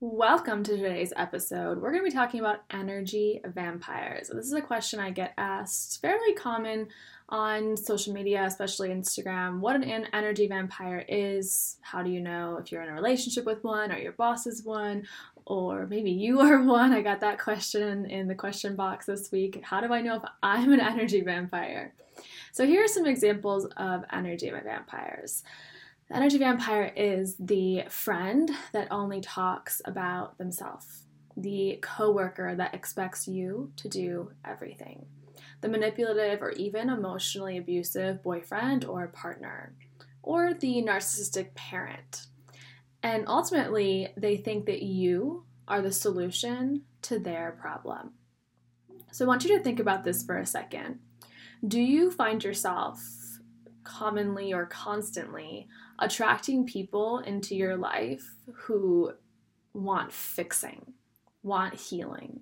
Welcome to today's episode. We're going to be talking about energy vampires. This is a question I get asked, fairly common on social media, especially Instagram. What an energy vampire is. How do you know if you're in a relationship with one or your boss is one or maybe you are one? I got that question in the question box this week. How do I know if I'm an energy vampire? So here are some examples of energy vampires. The energy vampire is the friend that only talks about themselves, the coworker that expects you to do everything, the manipulative or even emotionally abusive boyfriend or partner, or the narcissistic parent. And ultimately, they think that you are the solution to their problem. So I want you to think about this for a second. Do you find yourself commonly or constantly attracting people into your life who want fixing, want healing,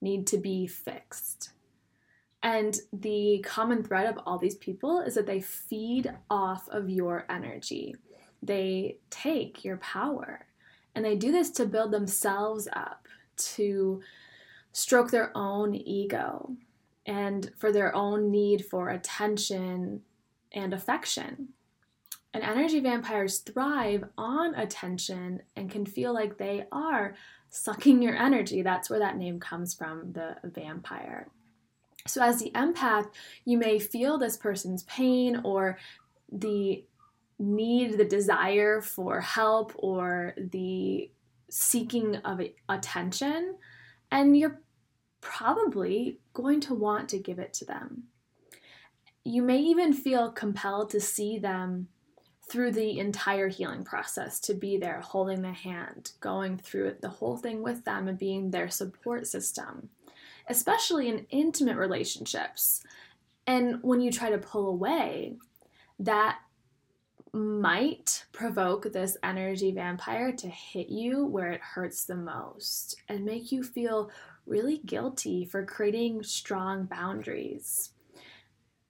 need to be fixed. And the common thread of all these people is that they feed off of your energy. They take your power. And they do this to build themselves up, to stroke their own ego, and for their own need for attention and affection. And energy vampires thrive on attention and can feel like they are sucking your energy. That's where that name comes from, the vampire. So, as the empath, you may feel this person's pain or the need, the desire for help, or the seeking of attention, and you're probably going to want to give it to them. You may even feel compelled to see them through the entire healing process to be there holding the hand, going through the whole thing with them, and being their support system, especially in intimate relationships. And when you try to pull away, that might provoke this energy vampire to hit you where it hurts the most and make you feel really guilty for creating strong boundaries,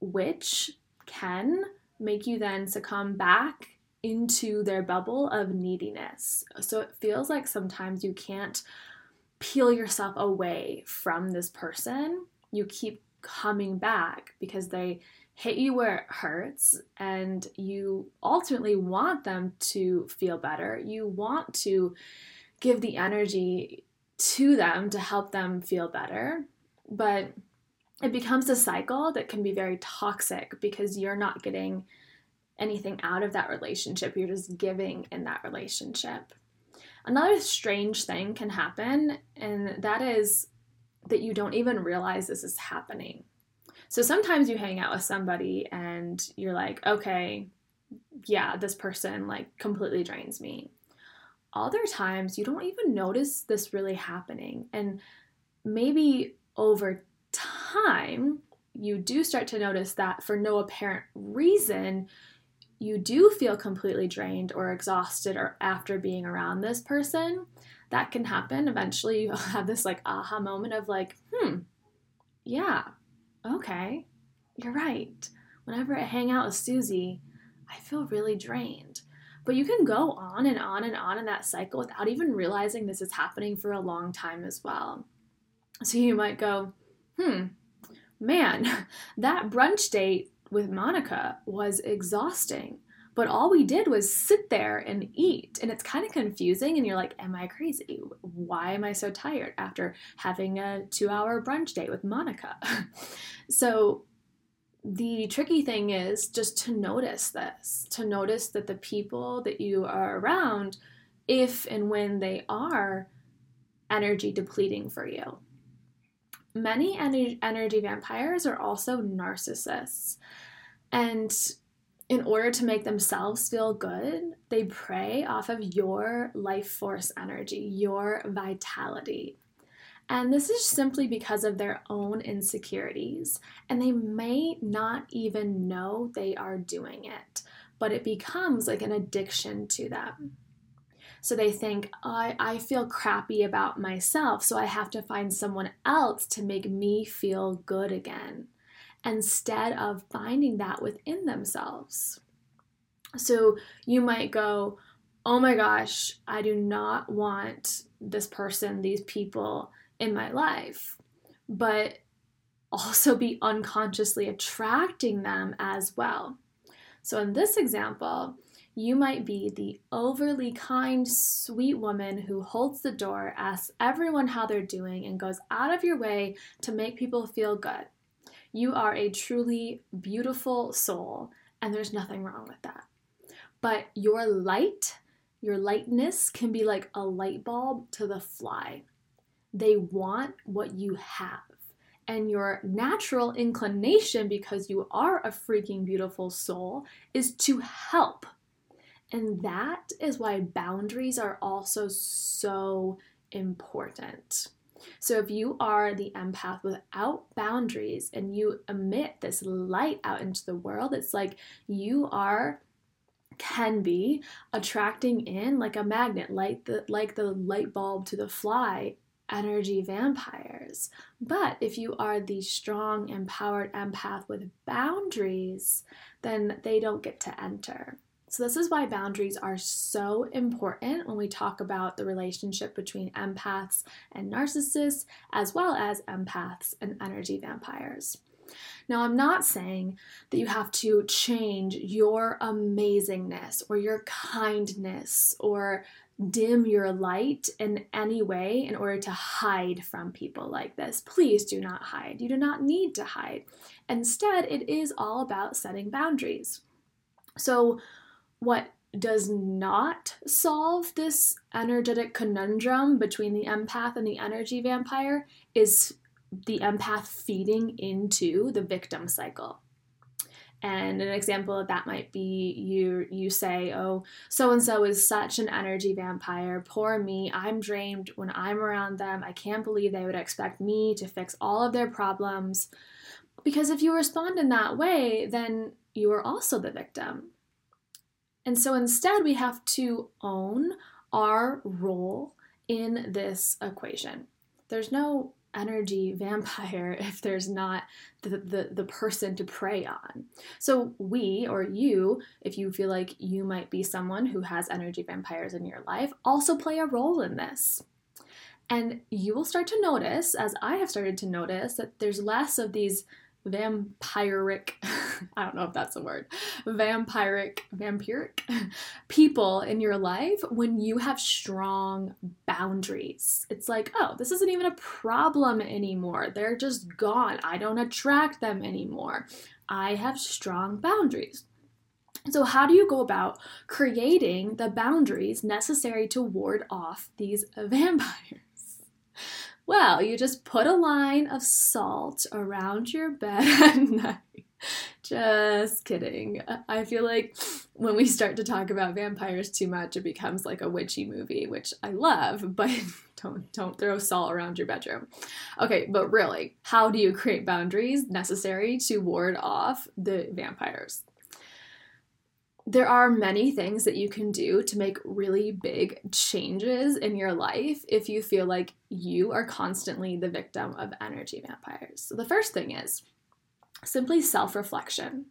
which can make you then succumb back into their bubble of neediness. So it feels like sometimes you can't peel yourself away from this person. You keep coming back because they hit you where it hurts and you ultimately want them to feel better. You want to give the energy to them to help them feel better. But it becomes a cycle that can be very toxic because you're not getting anything out of that relationship. You're just giving in that relationship. Another strange thing can happen, and that is that you don't even realize this is happening. So sometimes you hang out with somebody and you're like, okay, yeah, this person like completely drains me. Other times you don't even notice this really happening. And maybe over time, you do start to notice that for no apparent reason, you do feel completely drained or exhausted or after being around this person, that can happen. Eventually, you have this like aha moment of like, hmm, yeah, okay, you're right. Whenever I hang out with Susie, I feel really drained. But you can go on and on and on in that cycle without even realizing this is happening for a long time as well. So you might go, hmm, man, that brunch date with Monica was exhausting. But all we did was sit there and eat. And it's kind of confusing. And you're like, Am I crazy? Why am I so tired after having a two hour brunch date with Monica? so the tricky thing is just to notice this, to notice that the people that you are around, if and when they are energy depleting for you. Many energy vampires are also narcissists. And in order to make themselves feel good, they prey off of your life force energy, your vitality. And this is simply because of their own insecurities, and they may not even know they are doing it, but it becomes like an addiction to them. So they think, I, I feel crappy about myself, so I have to find someone else to make me feel good again instead of finding that within themselves. So you might go, Oh my gosh, I do not want this person, these people in my life, but also be unconsciously attracting them as well. So in this example, you might be the overly kind, sweet woman who holds the door, asks everyone how they're doing, and goes out of your way to make people feel good. You are a truly beautiful soul, and there's nothing wrong with that. But your light, your lightness can be like a light bulb to the fly. They want what you have. And your natural inclination, because you are a freaking beautiful soul, is to help. And that is why boundaries are also so important. So if you are the empath without boundaries and you emit this light out into the world, it's like you are can be attracting in like a magnet, like the like the light bulb to the fly energy vampires. But if you are the strong, empowered empath with boundaries, then they don't get to enter. So, this is why boundaries are so important when we talk about the relationship between empaths and narcissists, as well as empaths and energy vampires. Now, I'm not saying that you have to change your amazingness or your kindness or dim your light in any way in order to hide from people like this. Please do not hide. You do not need to hide. Instead, it is all about setting boundaries. So, what does not solve this energetic conundrum between the empath and the energy vampire is the empath feeding into the victim cycle. And an example of that might be you you say, "Oh, so and so is such an energy vampire. Poor me. I'm drained when I'm around them. I can't believe they would expect me to fix all of their problems." Because if you respond in that way, then you are also the victim. And so instead, we have to own our role in this equation. There's no energy vampire if there's not the, the, the person to prey on. So, we or you, if you feel like you might be someone who has energy vampires in your life, also play a role in this. And you will start to notice, as I have started to notice, that there's less of these vampiric, I don't know if that's a word, vampiric, vampiric people in your life when you have strong boundaries. It's like, oh, this isn't even a problem anymore. They're just gone. I don't attract them anymore. I have strong boundaries. So, how do you go about creating the boundaries necessary to ward off these vampires? Well, you just put a line of salt around your bed at night. Just kidding. I feel like when we start to talk about vampires too much, it becomes like a witchy movie, which I love, but don't don't throw salt around your bedroom. Okay, but really, how do you create boundaries necessary to ward off the vampires? There are many things that you can do to make really big changes in your life if you feel like you are constantly the victim of energy vampires. So, the first thing is simply self reflection.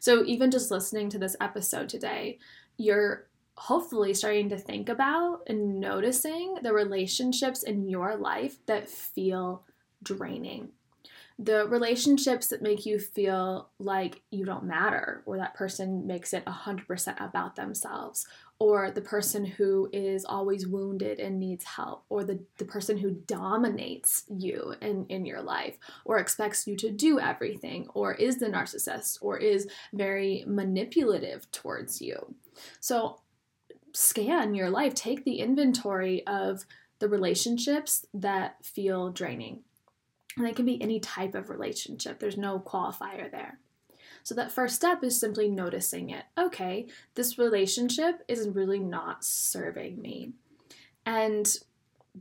So, even just listening to this episode today, you're hopefully starting to think about and noticing the relationships in your life that feel draining the relationships that make you feel like you don't matter, or that person makes it 100% about themselves, or the person who is always wounded and needs help, or the, the person who dominates you in, in your life, or expects you to do everything, or is the narcissist, or is very manipulative towards you. So, scan your life, take the inventory of the relationships that feel draining and it can be any type of relationship, there's no qualifier there. So, that first step is simply noticing it. Okay, this relationship is really not serving me. And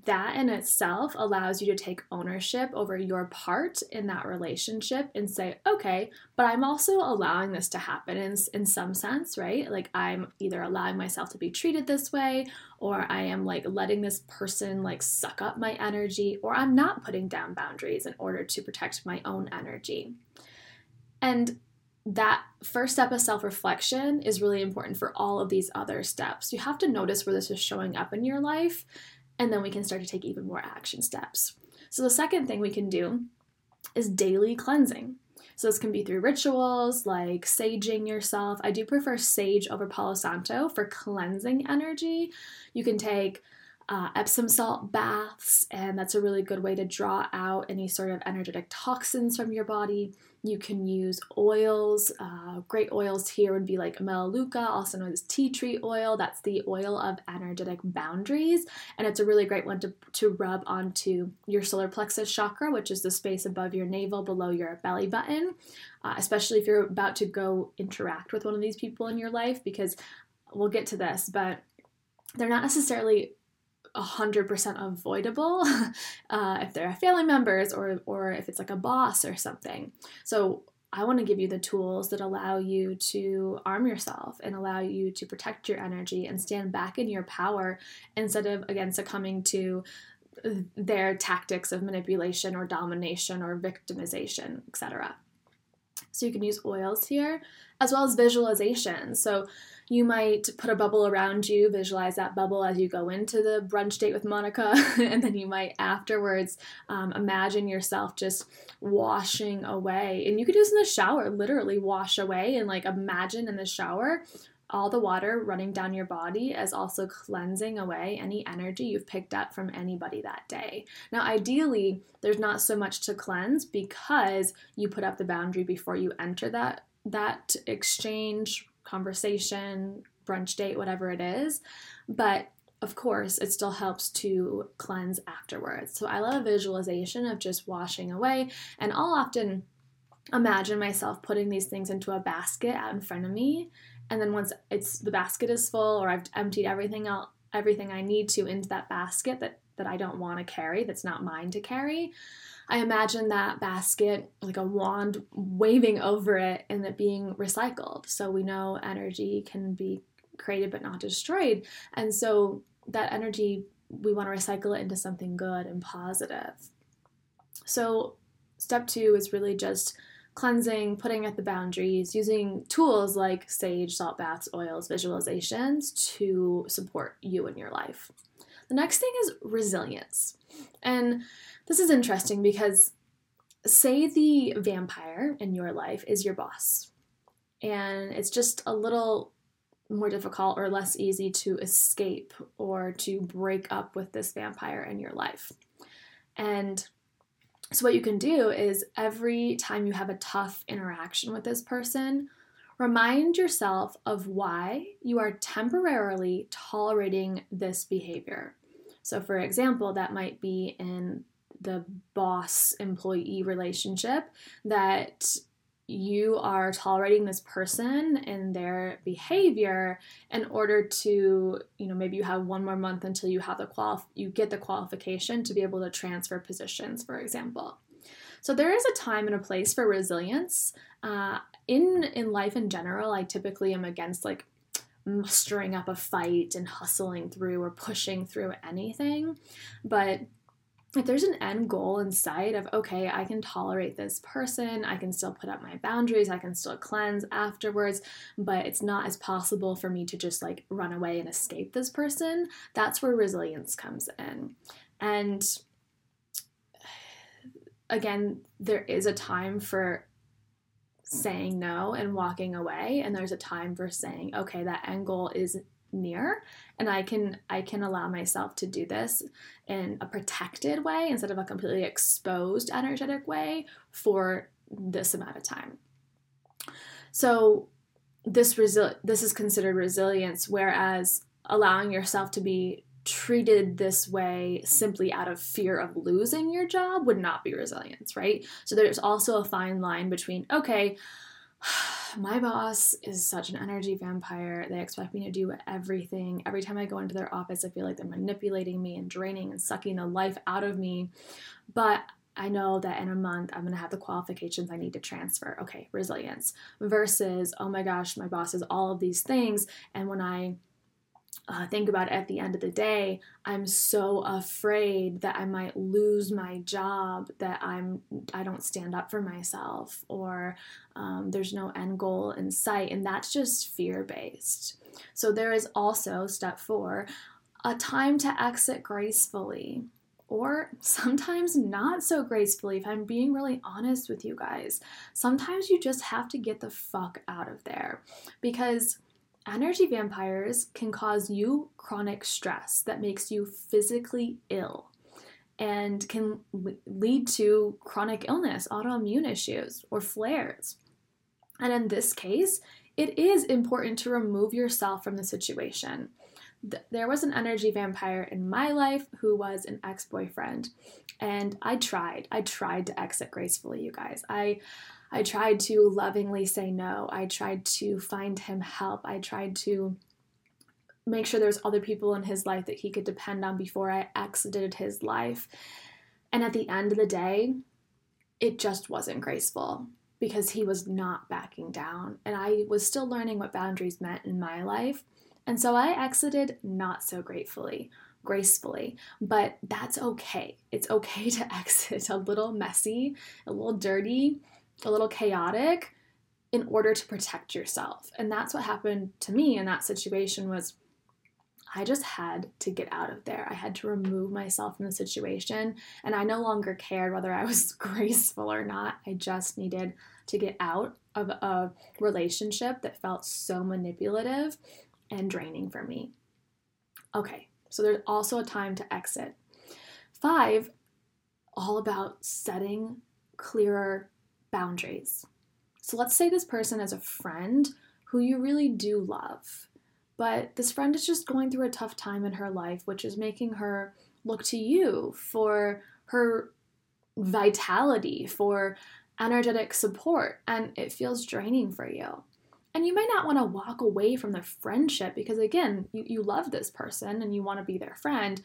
that in itself allows you to take ownership over your part in that relationship and say, okay, but I'm also allowing this to happen in, in some sense, right? Like I'm either allowing myself to be treated this way, or I am like letting this person like suck up my energy, or I'm not putting down boundaries in order to protect my own energy. And that first step of self reflection is really important for all of these other steps. You have to notice where this is showing up in your life and then we can start to take even more action steps. So, the second thing we can do is daily cleansing. So, this can be through rituals like saging yourself. I do prefer sage over Palo Santo for cleansing energy. You can take uh, Epsom salt baths, and that's a really good way to draw out any sort of energetic toxins from your body. You can use oils. Uh, great oils here would be like Melaleuca, also known as tea tree oil. That's the oil of energetic boundaries, and it's a really great one to, to rub onto your solar plexus chakra, which is the space above your navel, below your belly button. Uh, especially if you're about to go interact with one of these people in your life, because we'll get to this, but they're not necessarily 100% avoidable uh, if they're family members or, or if it's like a boss or something. So I want to give you the tools that allow you to arm yourself and allow you to protect your energy and stand back in your power instead of, again, succumbing to their tactics of manipulation or domination or victimization, etc. So you can use oils here as well as visualization. So you might put a bubble around you, visualize that bubble as you go into the brunch date with Monica, and then you might afterwards um, imagine yourself just washing away. And you could do this in the shower, literally wash away and like imagine in the shower all the water running down your body is also cleansing away any energy you've picked up from anybody that day. Now, ideally, there's not so much to cleanse because you put up the boundary before you enter that that exchange conversation, brunch date, whatever it is. But of course, it still helps to cleanse afterwards. So I love visualization of just washing away, and I'll often imagine myself putting these things into a basket out in front of me, and then once it's the basket is full or I've emptied everything out, everything I need to into that basket that that I don't want to carry, that's not mine to carry, I imagine that basket like a wand waving over it and it being recycled. So we know energy can be created but not destroyed. And so that energy, we want to recycle it into something good and positive. So, step two is really just cleansing, putting at the boundaries, using tools like sage, salt baths, oils, visualizations to support you in your life. The next thing is resilience. And this is interesting because say the vampire in your life is your boss, and it's just a little more difficult or less easy to escape or to break up with this vampire in your life. And so, what you can do is every time you have a tough interaction with this person, remind yourself of why you are temporarily tolerating this behavior. So, for example, that might be in the boss employee relationship that you are tolerating this person and their behavior in order to you know maybe you have one more month until you have the qual you get the qualification to be able to transfer positions for example. So there is a time and a place for resilience. Uh, in in life in general i typically am against like mustering up a fight and hustling through or pushing through anything but if there's an end goal in sight of okay i can tolerate this person i can still put up my boundaries i can still cleanse afterwards but it's not as possible for me to just like run away and escape this person that's where resilience comes in. And again there is a time for saying no and walking away and there's a time for saying okay that end goal is near and i can i can allow myself to do this in a protected way instead of a completely exposed energetic way for this amount of time. So this resi- this is considered resilience whereas allowing yourself to be treated this way simply out of fear of losing your job would not be resilience right? So there's also a fine line between okay my boss is such an energy vampire. They expect me to do everything. Every time I go into their office, I feel like they're manipulating me and draining and sucking the life out of me. But I know that in a month I'm going to have the qualifications I need to transfer. Okay, resilience versus, oh my gosh, my boss is all of these things. And when I uh, think about it at the end of the day i'm so afraid that i might lose my job that i'm i don't stand up for myself or um, there's no end goal in sight and that's just fear based so there is also step four a time to exit gracefully or sometimes not so gracefully, if I'm being really honest with you guys. Sometimes you just have to get the fuck out of there because energy vampires can cause you chronic stress that makes you physically ill and can lead to chronic illness, autoimmune issues, or flares. And in this case, it is important to remove yourself from the situation. There was an energy vampire in my life who was an ex boyfriend, and I tried. I tried to exit gracefully, you guys. I I tried to lovingly say no. I tried to find him help. I tried to make sure there's other people in his life that he could depend on before I exited his life. And at the end of the day, it just wasn't graceful because he was not backing down. And I was still learning what boundaries meant in my life. And so I exited not so gratefully, gracefully, but that's okay. It's okay to exit a little messy, a little dirty, a little chaotic in order to protect yourself. And that's what happened to me in that situation was I just had to get out of there. I had to remove myself from the situation and I no longer cared whether I was graceful or not. I just needed to get out of a relationship that felt so manipulative and draining for me. Okay, so there's also a time to exit. Five, all about setting clearer boundaries. So let's say this person is a friend who you really do love, but this friend is just going through a tough time in her life, which is making her look to you for her vitality, for energetic support, and it feels draining for you. And you might not want to walk away from the friendship because, again, you, you love this person and you want to be their friend,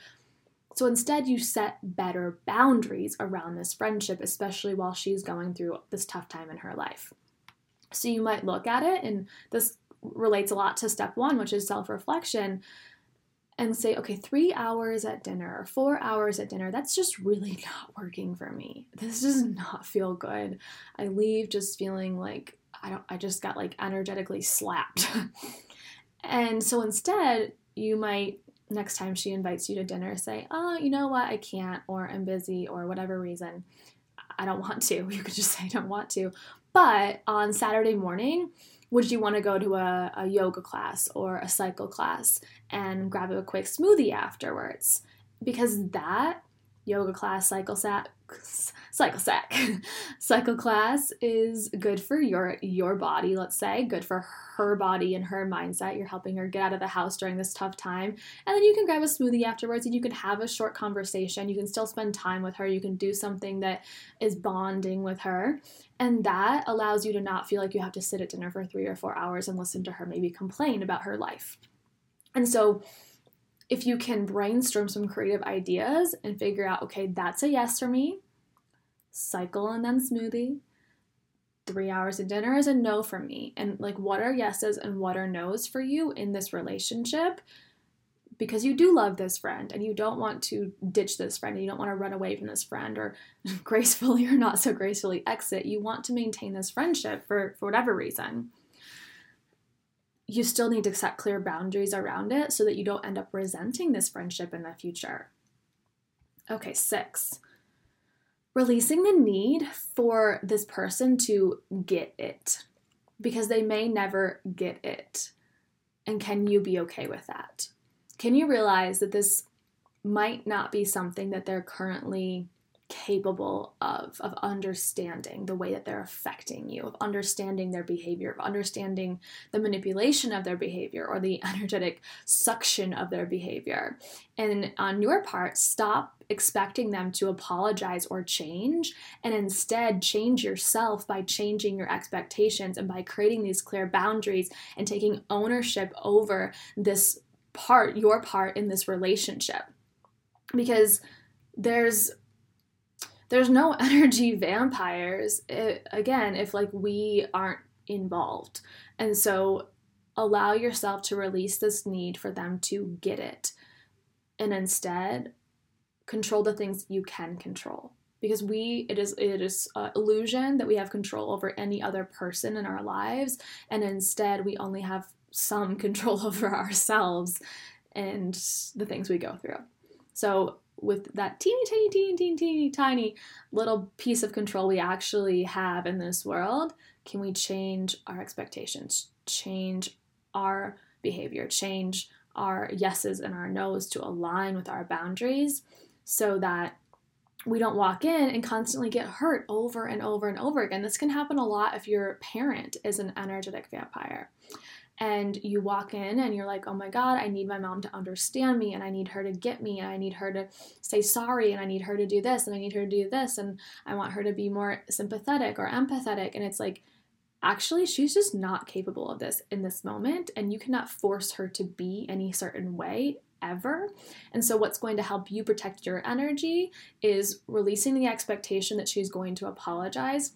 so instead, you set better boundaries around this friendship, especially while she's going through this tough time in her life. So you might look at it, and this relates a lot to step one, which is self reflection. and say, okay, three hours at dinner or four hours at dinner, that's just really not working for me. This does not feel good. I leave just feeling like I don't I just got like energetically slapped. and so instead, you might next time she invites you to dinner say, "Oh, you know what? I can't or I'm busy or whatever reason. I don't want to." You could just say I don't want to. But on Saturday morning, would you want to go to a, a yoga class or a cycle class and grab a quick smoothie afterwards? Because that yoga class, cycle sack, cycle sack, cycle class is good for your your body. Let's say good for her body and her mindset. You're helping her get out of the house during this tough time, and then you can grab a smoothie afterwards, and you can have a short conversation. You can still spend time with her. You can do something that is bonding with her, and that allows you to not feel like you have to sit at dinner for three or four hours and listen to her maybe complain about her life. And so if you can brainstorm some creative ideas and figure out, okay, that's a yes for me, cycle and then smoothie. Three hours of dinner is a no for me. And like, what are yeses and what are nos for you in this relationship? Because you do love this friend and you don't want to ditch this friend and you don't want to run away from this friend or gracefully or not so gracefully exit. You want to maintain this friendship for, for whatever reason you still need to set clear boundaries around it so that you don't end up resenting this friendship in the future. Okay, six, releasing the need for this person to get it because they may never get it. And can you be okay with that? Can you realize that this might not be something that they're currently capable of of understanding the way that they're affecting you of understanding their behavior of understanding the manipulation of their behavior or the energetic suction of their behavior. And on your part stop expecting them to apologize or change and instead change yourself by changing your expectations and by creating these clear boundaries and taking ownership over this part your part in this relationship. Because there's there's no energy vampires it, again if like we aren't involved. And so allow yourself to release this need for them to get it. And instead control the things you can control. Because we it is it is uh, illusion that we have control over any other person in our lives. And instead we only have some control over ourselves and the things we go through. So with that teeny tiny teeny teeny teeny tiny little piece of control we actually have in this world can we change our expectations change our behavior change our yeses and our nos to align with our boundaries so that we don't walk in and constantly get hurt over and over and over again. This can happen a lot if your parent is an energetic vampire and you walk in and you're like, oh my God, I need my mom to understand me and I need her to get me and I need her to say sorry and I need her to do this and I need her to do this and I want her to be more sympathetic or empathetic. And it's like, actually, she's just not capable of this in this moment and you cannot force her to be any certain way ever. And so, what's going to help you protect your energy is releasing the expectation that she's going to apologize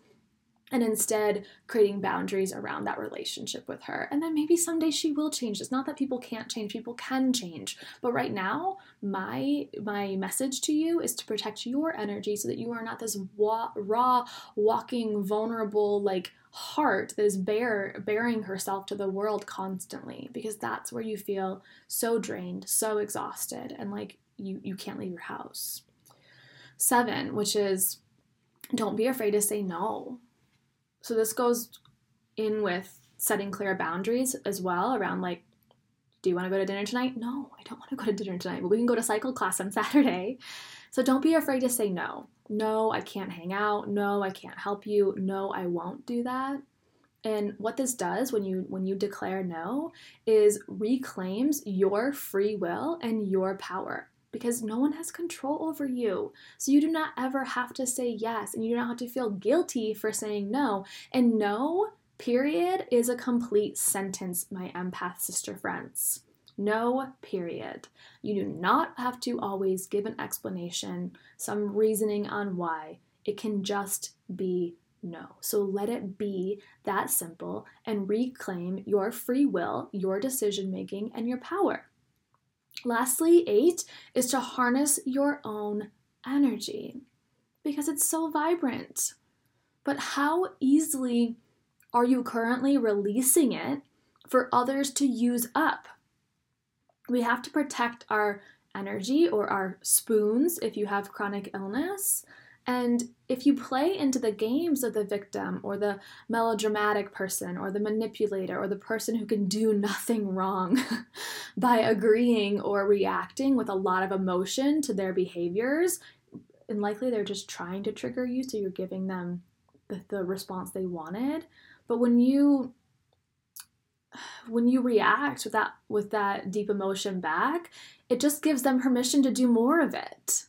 and instead creating boundaries around that relationship with her. And then maybe someday she will change. It's not that people can't change, people can change. But right now, my my message to you is to protect your energy so that you are not this wa- raw, walking, vulnerable like heart that is bare bearing herself to the world constantly because that's where you feel so drained, so exhausted and like you you can't leave your house. 7, which is don't be afraid to say no so this goes in with setting clear boundaries as well around like do you want to go to dinner tonight? No, I don't want to go to dinner tonight, but we can go to cycle class on Saturday. So don't be afraid to say no. No, I can't hang out. No, I can't help you. No, I won't do that. And what this does when you when you declare no is reclaims your free will and your power because no one has control over you. So you do not ever have to say yes and you do not have to feel guilty for saying no. And no, period, is a complete sentence, my empath sister friends. No, period. You do not have to always give an explanation, some reasoning on why. It can just be no. So let it be that simple and reclaim your free will, your decision making, and your power. Lastly, eight is to harness your own energy because it's so vibrant. But how easily are you currently releasing it for others to use up? We have to protect our energy or our spoons if you have chronic illness. And if you play into the games of the victim or the melodramatic person or the manipulator or the person who can do nothing wrong by agreeing or reacting with a lot of emotion to their behaviors, and likely they're just trying to trigger you, so you're giving them the, the response they wanted. But when you when you react with that with that deep emotion back, it just gives them permission to do more of it.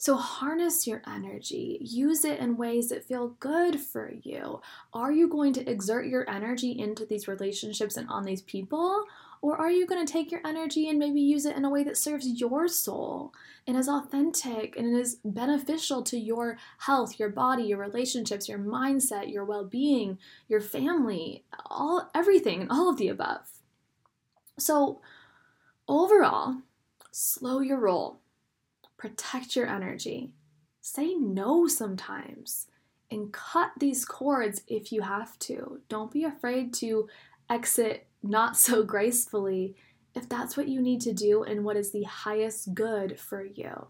So harness your energy, use it in ways that feel good for you. Are you going to exert your energy into these relationships and on these people? Or are you going to take your energy and maybe use it in a way that serves your soul and is authentic and is beneficial to your health, your body, your relationships, your mindset, your well-being, your family, all everything and all of the above. So, overall, slow your roll. Protect your energy. Say no sometimes and cut these cords if you have to. Don't be afraid to exit not so gracefully if that's what you need to do and what is the highest good for you.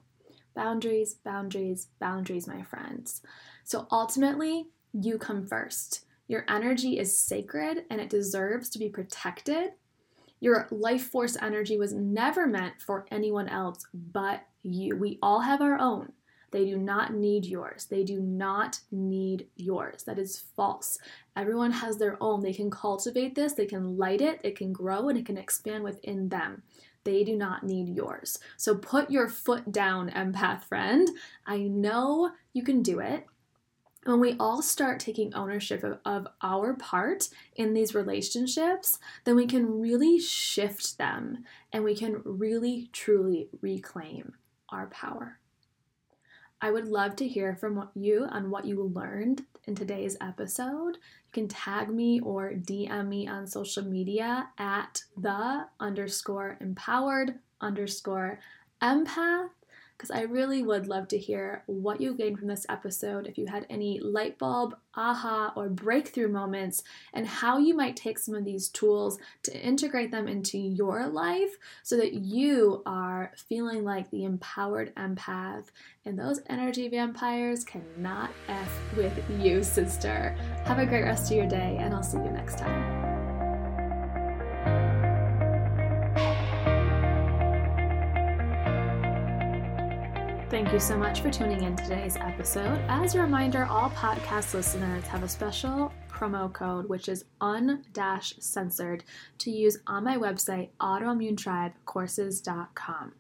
Boundaries, boundaries, boundaries, my friends. So ultimately, you come first. Your energy is sacred and it deserves to be protected. Your life force energy was never meant for anyone else but you. We all have our own. They do not need yours. They do not need yours. That is false. Everyone has their own. They can cultivate this, they can light it, it can grow, and it can expand within them. They do not need yours. So put your foot down, empath friend. I know you can do it. When we all start taking ownership of, of, our part in these relationships, then we can really shift them and we can really, truly reclaim our power. I would love to hear from you on what you learned in today's episode. You can tag me or DM me on social media at the underscore empowered underscore empath because I really would love to hear what you gained from this episode, if you had any light bulb, aha, or breakthrough moments, and how you might take some of these tools to integrate them into your life so that you are feeling like the empowered empath and those energy vampires cannot F with you, sister. Have a great rest of your day, and I'll see you next time. Thank you so much for tuning in today's episode. As a reminder, all podcast listeners have a special promo code, which is un-censored, to use on my website, autoimmunetribecourses.com.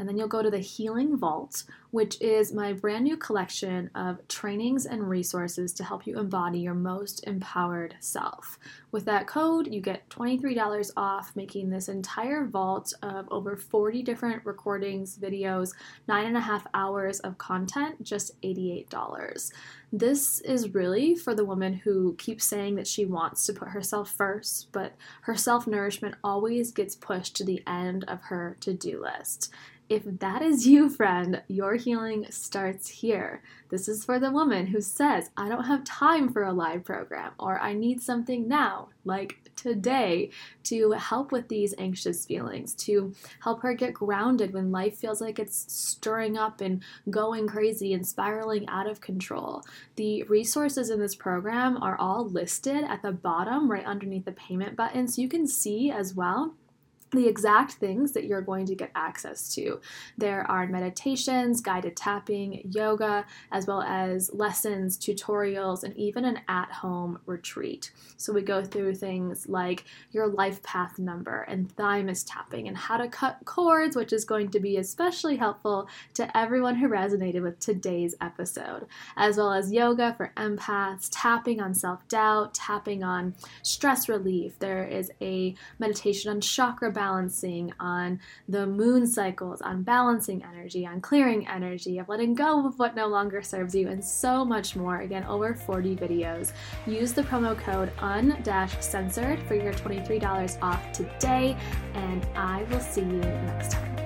And then you'll go to the Healing Vault, which is my brand new collection of trainings and resources to help you embody your most empowered self. With that code, you get $23 off, making this entire vault of over 40 different recordings, videos, nine and a half hours of content, just $88. This is really for the woman who keeps saying that she wants to put herself first, but her self nourishment always gets pushed to the end of her to do list. If that is you, friend, your healing starts here. This is for the woman who says, I don't have time for a live program, or I need something now, like today, to help with these anxious feelings, to help her get grounded when life feels like it's stirring up and going crazy and spiraling out of control. The resources in this program are all listed at the bottom, right underneath the payment button, so you can see as well the exact things that you're going to get access to. There are meditations, guided tapping, yoga, as well as lessons, tutorials, and even an at home retreat. So, we go through things like your life path number and thymus tapping and how to cut cords, which is going to be especially helpful to everyone who resonated with today's episode, as well as yoga for empaths, tapping on self doubt, tapping on stress relief. There is a meditation on chakra balancing, on the moon cycles, on balancing energy, on clearing energy, of letting go of what no longer serves you, and so much more. Again, over 40 videos. Use the promo code un-censored for your $23 off today, and I will see you next time.